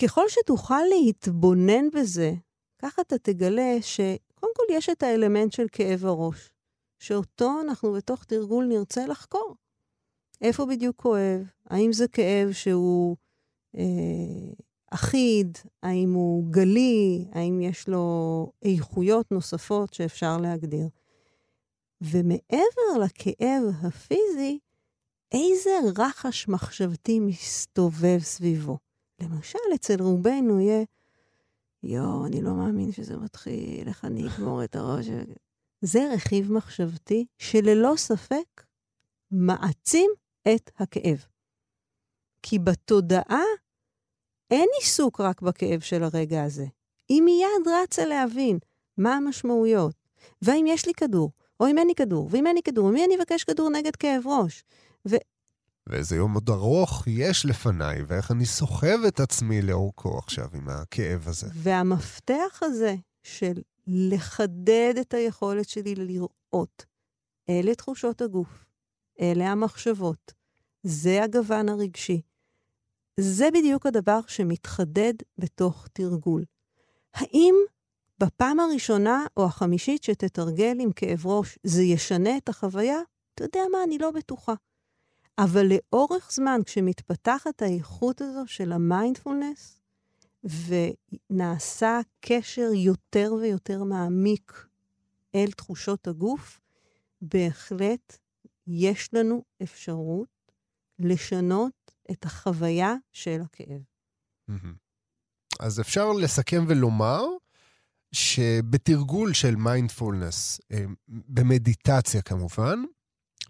ככל שתוכל להתבונן בזה, ככה אתה תגלה שקודם כל יש את האלמנט של כאב הראש, שאותו אנחנו בתוך תרגול נרצה לחקור. איפה בדיוק כואב? האם זה כאב שהוא אה, אחיד, האם הוא גלי, האם יש לו איכויות נוספות שאפשר להגדיר. ומעבר לכאב הפיזי, איזה רחש מחשבתי מסתובב סביבו. למשל, אצל רובנו יהיה, יואו, אני לא מאמין שזה מתחיל, איך אני אגמור את הראש. זה רכיב מחשבתי שללא ספק מעצים את הכאב. כי בתודעה אין עיסוק רק בכאב של הרגע הזה. היא מיד רצה להבין מה המשמעויות, והאם יש לי כדור, או אם אין לי כדור, ואם אין לי כדור, ממי אני אבקש כדור נגד כאב ראש? ו... ואיזה יום עוד ארוך יש לפניי, ואיך אני סוחב את עצמי לאורכו עכשיו עם הכאב הזה. והמפתח הזה של לחדד את היכולת שלי לראות, אלה תחושות הגוף, אלה המחשבות, זה הגוון הרגשי. זה בדיוק הדבר שמתחדד בתוך תרגול. האם בפעם הראשונה או החמישית שתתרגל עם כאב ראש, זה ישנה את החוויה? אתה יודע מה, אני לא בטוחה. אבל לאורך זמן, כשמתפתחת האיכות הזו של המיינדפולנס, ונעשה קשר יותר ויותר מעמיק אל תחושות הגוף, בהחלט יש לנו אפשרות לשנות את החוויה של הכאב. אז אפשר לסכם ולומר שבתרגול של מיינדפולנס, אה, במדיטציה כמובן,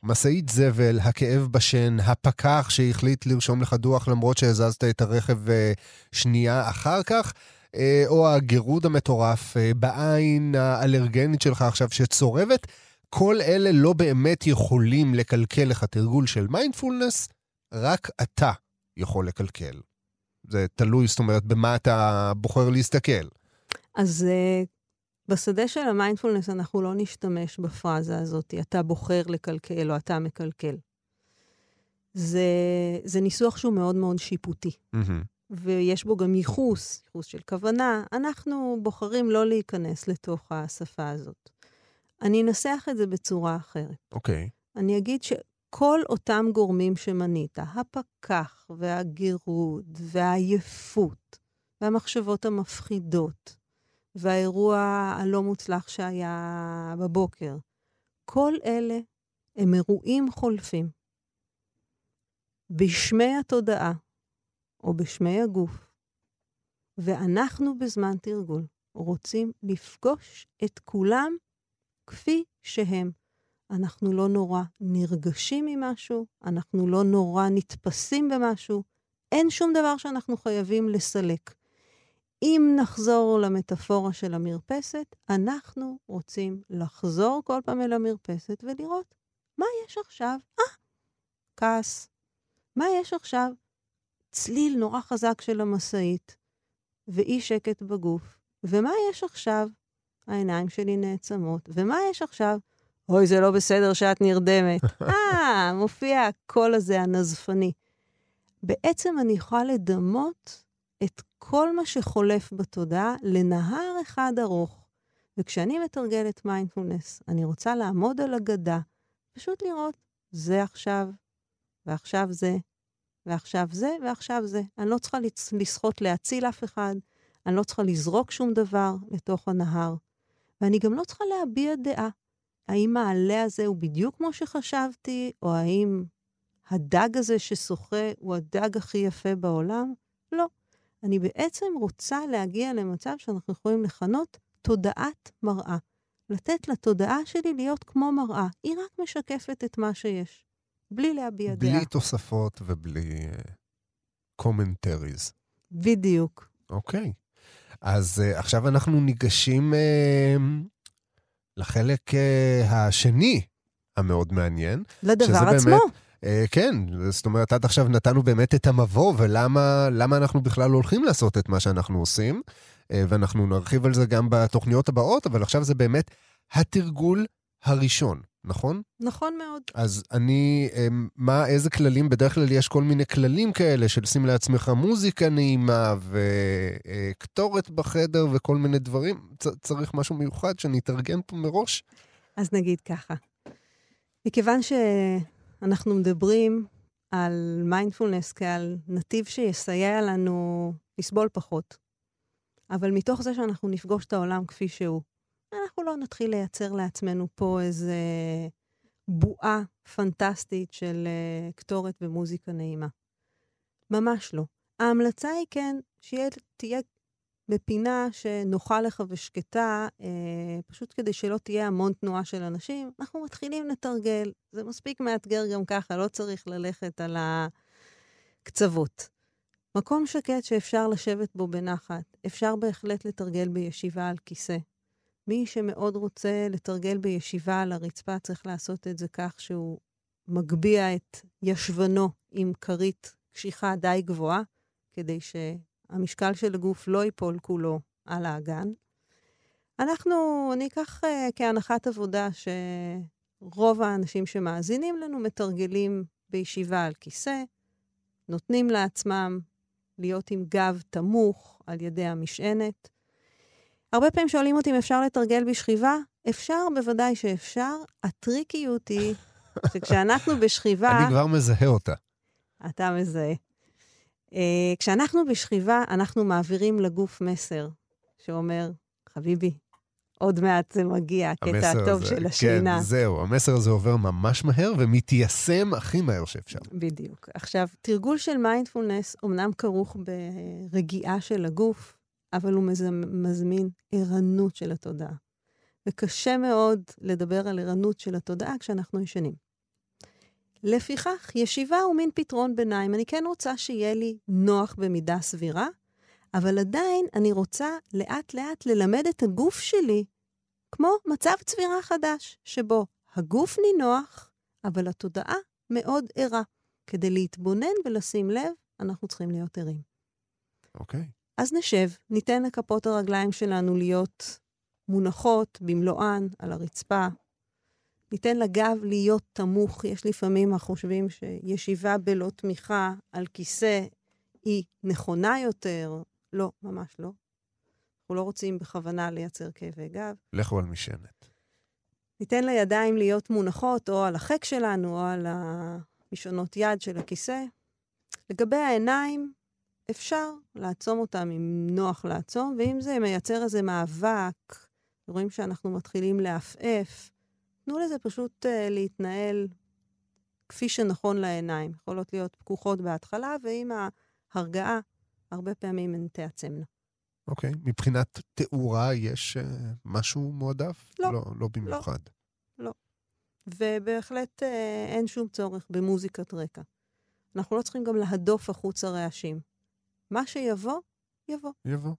משאית זבל, הכאב בשן, הפקח שהחליט לרשום לך דוח למרות שהזזת את הרכב אה, שנייה אחר כך, אה, או הגירוד המטורף בעין האלרגנית שלך עכשיו שצורבת, כל אלה לא באמת יכולים לקלקל לך תרגול של מיינדפולנס, רק אתה יכול לקלקל. זה תלוי, זאת אומרת, במה אתה בוחר להסתכל. אז uh, בשדה של המיינדפולנס אנחנו לא נשתמש בפרזה הזאת, אתה בוחר לקלקל או אתה מקלקל. זה, זה ניסוח שהוא מאוד מאוד שיפוטי. Mm-hmm. ויש בו גם ייחוס, ייחוס של כוונה. אנחנו בוחרים לא להיכנס לתוך השפה הזאת. אני אנסח את זה בצורה אחרת. אוקיי. Okay. אני אגיד שכל אותם גורמים שמנית, הפקח והגירוד והעייפות והמחשבות המפחידות והאירוע הלא מוצלח שהיה בבוקר, כל אלה הם אירועים חולפים. בשמי התודעה או בשמי הגוף, ואנחנו בזמן תרגול רוצים לפגוש את כולם כפי שהם. אנחנו לא נורא נרגשים ממשהו, אנחנו לא נורא נתפסים במשהו, אין שום דבר שאנחנו חייבים לסלק. אם נחזור למטאפורה של המרפסת, אנחנו רוצים לחזור כל פעם אל המרפסת ולראות מה יש עכשיו. אה, כעס. מה יש עכשיו? צליל נורא חזק של המשאית, ואי שקט בגוף. ומה יש עכשיו? העיניים שלי נעצמות. ומה יש עכשיו? אוי, זה לא בסדר שאת נרדמת. אה, מופיע הקול הזה, הנזפני. בעצם אני יכולה לדמות את כל מה שחולף בתודעה לנהר אחד ארוך. וכשאני מתרגלת מיינדפולנס, אני רוצה לעמוד על הגדה, פשוט לראות, זה עכשיו, ועכשיו זה, ועכשיו זה, ועכשיו זה. אני לא צריכה לשחות להציל אף אחד, אני לא צריכה לזרוק שום דבר לתוך הנהר. ואני גם לא צריכה להביע דעה. האם העלה הזה הוא בדיוק כמו שחשבתי, או האם הדג הזה ששוחה הוא הדג הכי יפה בעולם? לא. אני בעצם רוצה להגיע למצב שאנחנו יכולים לכנות תודעת מראה. לתת לתודעה שלי להיות כמו מראה. היא רק משקפת את מה שיש, בלי להביע בלי דעה. בלי תוספות ובלי קומנטריז. Uh, בדיוק. אוקיי. Okay. אז uh, עכשיו אנחנו ניגשים uh, לחלק uh, השני המאוד מעניין. לדבר עצמו. באמת, uh, כן, זאת אומרת, עד עכשיו נתנו באמת את המבוא, ולמה אנחנו בכלל הולכים לעשות את מה שאנחנו עושים, uh, ואנחנו נרחיב על זה גם בתוכניות הבאות, אבל עכשיו זה באמת התרגול הראשון. נכון? נכון מאוד. אז אני, אמ, מה, איזה כללים? בדרך כלל יש כל מיני כללים כאלה של שים לעצמך מוזיקה נעימה וקטורת בחדר וכל מיני דברים. צריך משהו מיוחד שאני אתארגן פה מראש? אז נגיד ככה, מכיוון שאנחנו מדברים על מיינדפולנס כעל נתיב שיסייע לנו לסבול פחות, אבל מתוך זה שאנחנו נפגוש את העולם כפי שהוא, אנחנו לא נתחיל לייצר לעצמנו פה איזה בועה פנטסטית של uh, קטורת ומוזיקה נעימה. ממש לא. ההמלצה היא כן, שתהיה בפינה שנוחה לך ושקטה, אה, פשוט כדי שלא תהיה המון תנועה של אנשים, אנחנו מתחילים לתרגל. זה מספיק מאתגר גם ככה, לא צריך ללכת על הקצוות. מקום שקט שאפשר לשבת בו בנחת, אפשר בהחלט לתרגל בישיבה על כיסא. מי שמאוד רוצה לתרגל בישיבה על הרצפה, צריך לעשות את זה כך שהוא מגביה את ישבנו עם כרית קשיחה די גבוהה, כדי שהמשקל של הגוף לא ייפול כולו על האגן. אנחנו, אני אקח uh, כהנחת עבודה שרוב האנשים שמאזינים לנו מתרגלים בישיבה על כיסא, נותנים לעצמם להיות עם גב תמוך על ידי המשענת. הרבה פעמים שואלים אותי אם אפשר לתרגל בשכיבה. אפשר, בוודאי שאפשר. הטריקיות היא שכשאנחנו בשכיבה... אני כבר מזהה אותה. אתה מזהה. Uh, כשאנחנו בשכיבה, אנחנו מעבירים לגוף מסר שאומר, חביבי, עוד מעט זה מגיע, הקטע הטוב הזה, של השינה. כן, זהו, המסר הזה עובר ממש מהר ומתיישם הכי מהר שאפשר. בדיוק. עכשיו, תרגול של מיינדפולנס אומנם כרוך ברגיעה של הגוף, אבל הוא מזמין ערנות של התודעה. וקשה מאוד לדבר על ערנות של התודעה כשאנחנו ישנים. לפיכך, ישיבה הוא מין פתרון ביניים. אני כן רוצה שיהיה לי נוח במידה סבירה, אבל עדיין אני רוצה לאט-לאט ללמד את הגוף שלי כמו מצב צבירה חדש, שבו הגוף נינוח, אבל התודעה מאוד ערה. כדי להתבונן ולשים לב, אנחנו צריכים להיות ערים. אוקיי. Okay. אז נשב, ניתן לכפות הרגליים שלנו להיות מונחות במלואן על הרצפה. ניתן לגב להיות תמוך. יש לפעמים החושבים שישיבה בלא תמיכה על כיסא היא נכונה יותר. לא, ממש לא. אנחנו לא רוצים בכוונה לייצר כאבי גב. לכו על משענת. ניתן לידיים להיות מונחות או על החק שלנו או על המשענות יד של הכיסא. לגבי העיניים, אפשר לעצום אותם אם נוח לעצום, ואם זה מייצר איזה מאבק, רואים שאנחנו מתחילים לעפעף, תנו לזה פשוט uh, להתנהל כפי שנכון לעיניים. יכולות להיות פקוחות בהתחלה, ועם ההרגעה, הרבה פעמים הן תעצמנה. אוקיי. Okay. מבחינת תאורה יש uh, משהו מועדף? לא. לא, לא במיוחד. לא. לא. ובהחלט uh, אין שום צורך במוזיקת רקע. אנחנו לא צריכים גם להדוף החוצה רעשים. מה שיבוא, יבוא. יבוא.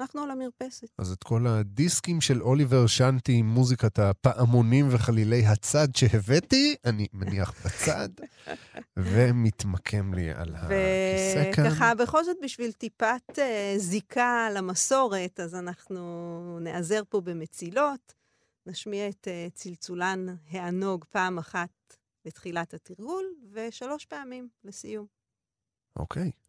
אנחנו על המרפסת. אז את כל הדיסקים של אוליבר שנתי עם מוזיקת הפעמונים וחלילי הצד שהבאתי, אני מניח בצד, ומתמקם לי על הכיסא כאן. וככה, בכל זאת, בשביל טיפת uh, זיקה למסורת, אז אנחנו נעזר פה במצילות, נשמיע את uh, צלצולן הענוג פעם אחת לתחילת התרגול, ושלוש פעמים לסיום. אוקיי. Okay.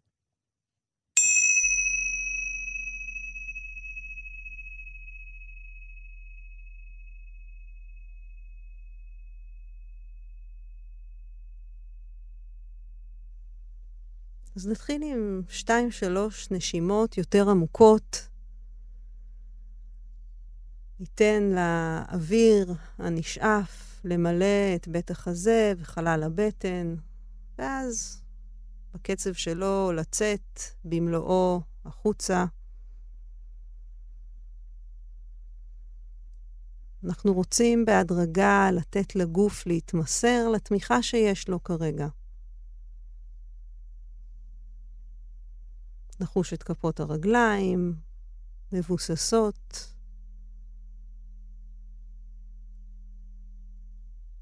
אז נתחיל עם שתיים, שלוש נשימות יותר עמוקות. ניתן לאוויר הנשאף למלא את בית החזה וחלל הבטן, ואז בקצב שלו לצאת במלואו החוצה. אנחנו רוצים בהדרגה לתת לגוף להתמסר לתמיכה שיש לו כרגע. לחוש את כפות הרגליים, מבוססות.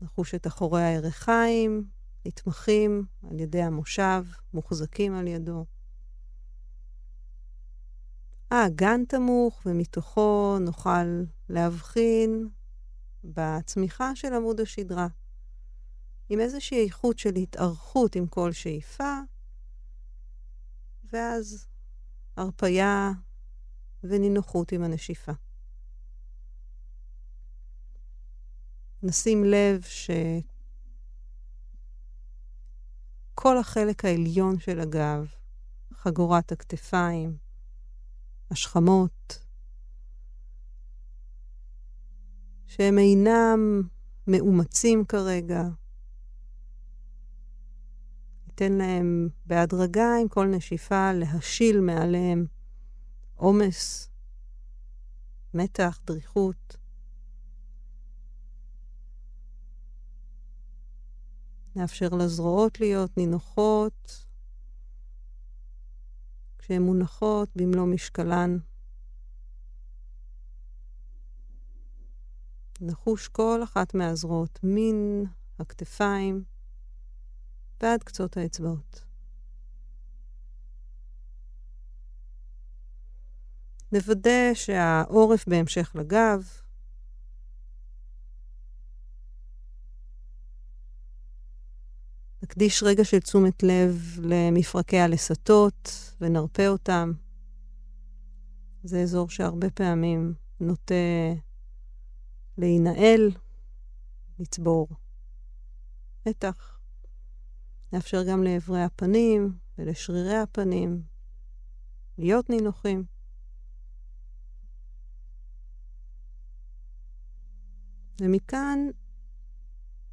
לחוש את אחורי הירכיים, נתמכים על ידי המושב, מוחזקים על ידו. האגן תמוך, ומתוכו נוכל להבחין בצמיחה של עמוד השדרה, עם איזושהי איכות של התארכות עם כל שאיפה, ואז הרפייה ונינוחות עם הנשיפה. נשים לב שכל החלק העליון של הגב, חגורת הכתפיים, השכמות, שהם אינם מאומצים כרגע, ניתן להם בהדרגה עם כל נשיפה להשיל מעליהם עומס, מתח, דריכות. נאפשר לזרועות להיות נינוחות, כשהן מונחות במלוא משקלן. נחוש כל אחת מהזרועות, מן הכתפיים ועד קצות האצבעות. נוודא שהעורף בהמשך לגב. נקדיש רגע של תשומת לב למפרקי הלסתות ונרפה אותם. זה אזור שהרבה פעמים נוטה להינעל, לצבור מתח. נאפשר גם לאברי הפנים ולשרירי הפנים להיות נינוחים. ומכאן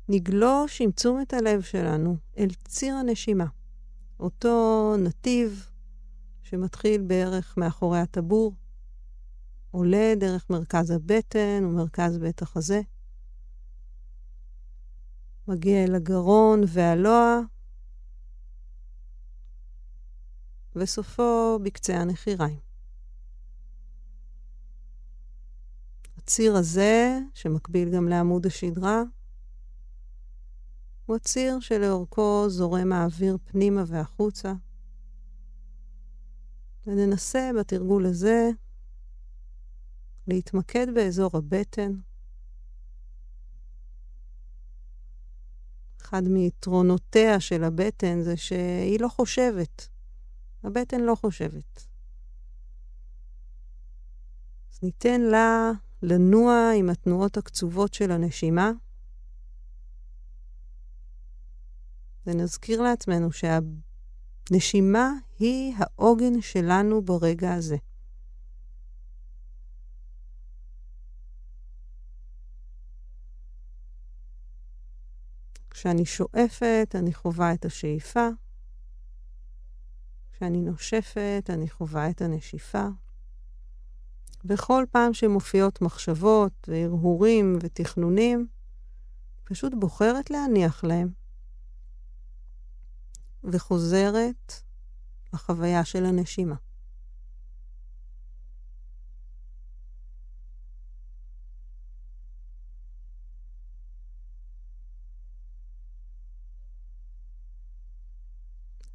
נגלוש עם תשומת הלב שלנו אל ציר הנשימה. אותו נתיב שמתחיל בערך מאחורי הטבור, עולה דרך מרכז הבטן ומרכז בית החזה, מגיע אל הגרון והלוע, וסופו בקצה הנחיריים. הציר הזה, שמקביל גם לעמוד השדרה, הוא הציר שלאורכו זורם האוויר פנימה והחוצה. וננסה בתרגול הזה להתמקד באזור הבטן. אחד מיתרונותיה של הבטן זה שהיא לא חושבת. הבטן לא חושבת. אז ניתן לה לנוע עם התנועות הקצובות של הנשימה. ונזכיר לעצמנו שהנשימה היא העוגן שלנו ברגע הזה. כשאני שואפת, אני חווה את השאיפה. כשאני נושפת, אני חווה את הנשיפה. בכל פעם שמופיעות מחשבות והרהורים ותכנונים, פשוט בוחרת להניח להם. וחוזרת לחוויה של הנשימה.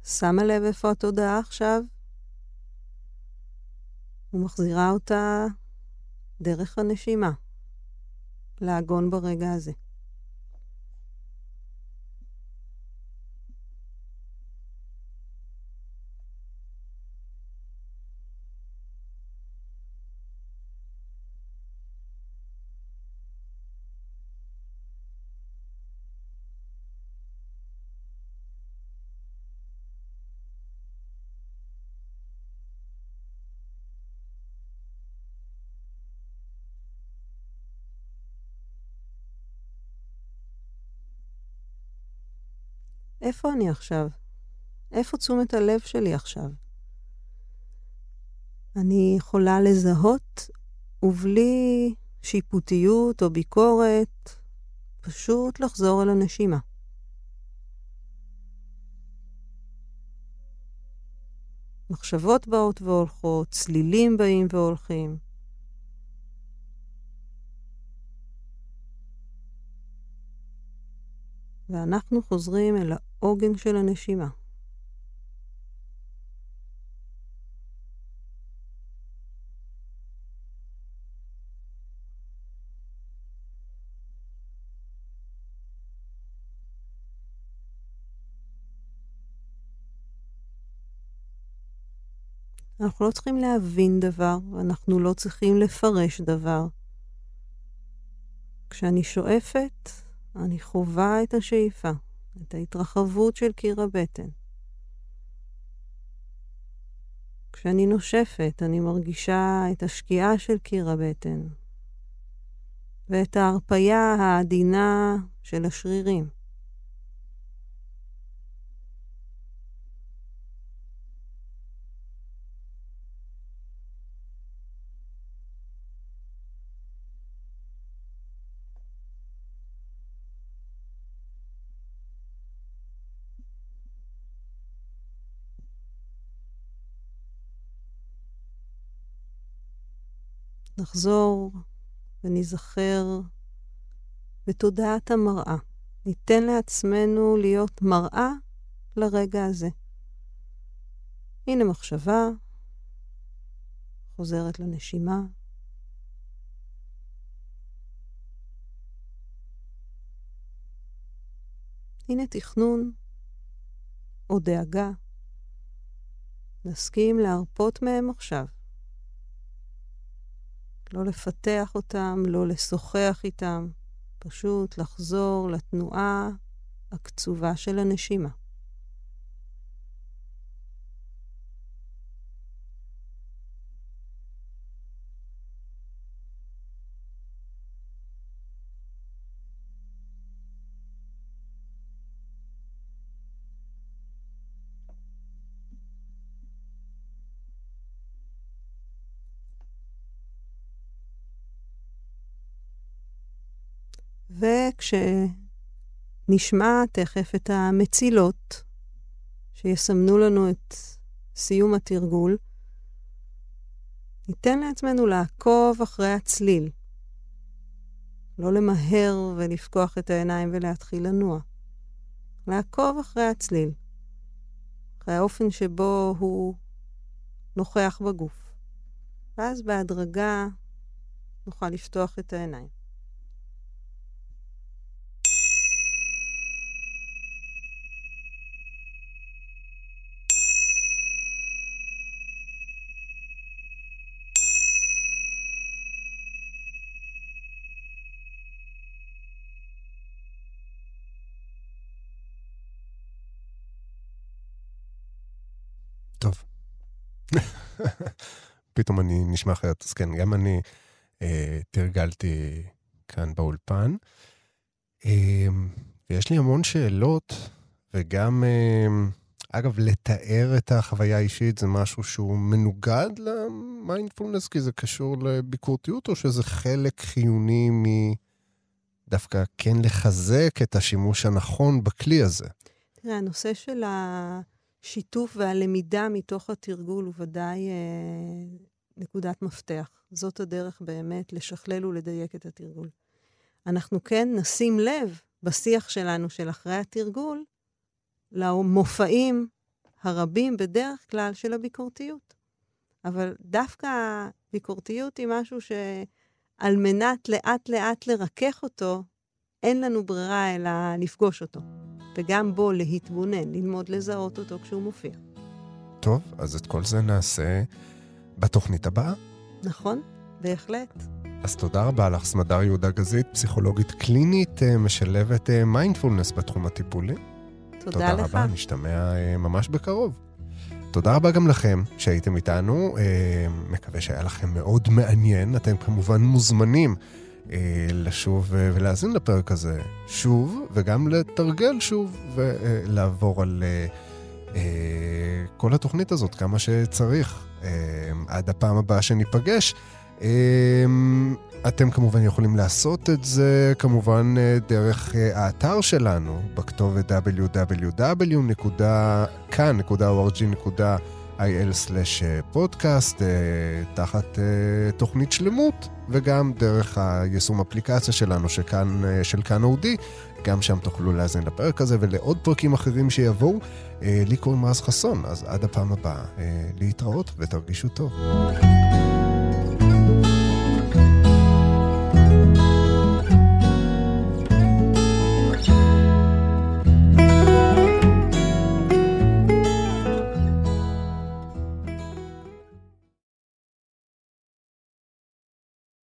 שמה לב איפה התודעה עכשיו, ומחזירה אותה דרך הנשימה, לעגון ברגע הזה. איפה אני עכשיו? איפה תשומת הלב שלי עכשיו? אני יכולה לזהות, ובלי שיפוטיות או ביקורת, פשוט לחזור אל הנשימה. מחשבות באות והולכות, צלילים באים והולכים. ואנחנו חוזרים אל העוגן של הנשימה. אנחנו לא צריכים להבין דבר, אנחנו לא צריכים לפרש דבר. כשאני שואפת, אני חווה את השאיפה, את ההתרחבות של קיר הבטן. כשאני נושפת, אני מרגישה את השקיעה של קיר הבטן ואת ההרפייה העדינה של השרירים. נחזור וניזכר בתודעת המראה. ניתן לעצמנו להיות מראה לרגע הזה. הנה מחשבה, חוזרת לנשימה. הנה תכנון או דאגה. נסכים להרפות מהם עכשיו. לא לפתח אותם, לא לשוחח איתם, פשוט לחזור לתנועה הקצובה של הנשימה. וכשנשמע תכף את המצילות, שיסמנו לנו את סיום התרגול, ניתן לעצמנו לעקוב אחרי הצליל. לא למהר ולפקוח את העיניים ולהתחיל לנוע. לעקוב אחרי הצליל, אחרי האופן שבו הוא נוכח בגוף. ואז בהדרגה נוכל לפתוח את העיניים. פתאום אני נשמע אחרת. אז כן, גם אני אה, תרגלתי כאן באולפן. אה, ויש לי המון שאלות, וגם, אה, אגב, לתאר את החוויה האישית זה משהו שהוא מנוגד למיינדפולנס, כי זה קשור לביקורתיות, או שזה חלק חיוני מדווקא כן לחזק את השימוש הנכון בכלי הזה? תראה, הנושא של ה... השיתוף והלמידה מתוך התרגול הוא ודאי אה, נקודת מפתח. זאת הדרך באמת לשכלל ולדייק את התרגול. אנחנו כן נשים לב בשיח שלנו של אחרי התרגול למופעים הרבים בדרך כלל של הביקורתיות. אבל דווקא הביקורתיות היא משהו שעל מנת לאט-לאט לרכך אותו, אין לנו ברירה אלא לפגוש אותו. וגם בו להתבונן, ללמוד לזהות אותו כשהוא מופיע. טוב, אז את כל זה נעשה בתוכנית הבאה. נכון, בהחלט. אז תודה רבה לך, סמדר יהודה גזית, פסיכולוגית קלינית, אה, משלבת מיינדפולנס אה, בתחום הטיפולי. תודה, תודה לך. תודה רבה, נשתמע אה, ממש בקרוב. תודה רבה גם לכם שהייתם איתנו, מקווה שהיה לכם מאוד מעניין. אתם כמובן מוזמנים לשוב אה, ולהאזין לפרק הזה שוב, וגם לתרגל שוב ולעבור על אה, כל התוכנית הזאת כמה שצריך. עד הפעם הבאה שניפגש. אתם כמובן יכולים לעשות את זה כמובן דרך האתר שלנו בכתובת www.kan.org.il il/פודקאסט אה, תחת אה, תוכנית שלמות, וגם דרך היישום אפליקציה שלנו שכאן, אה, של כאן אודי, גם שם תוכלו להאזין לפרק הזה ולעוד פרקים אחרים שיבואו. לי קוראים רז חסון, אז עד הפעם הבאה, להתראות ותרגישו טוב.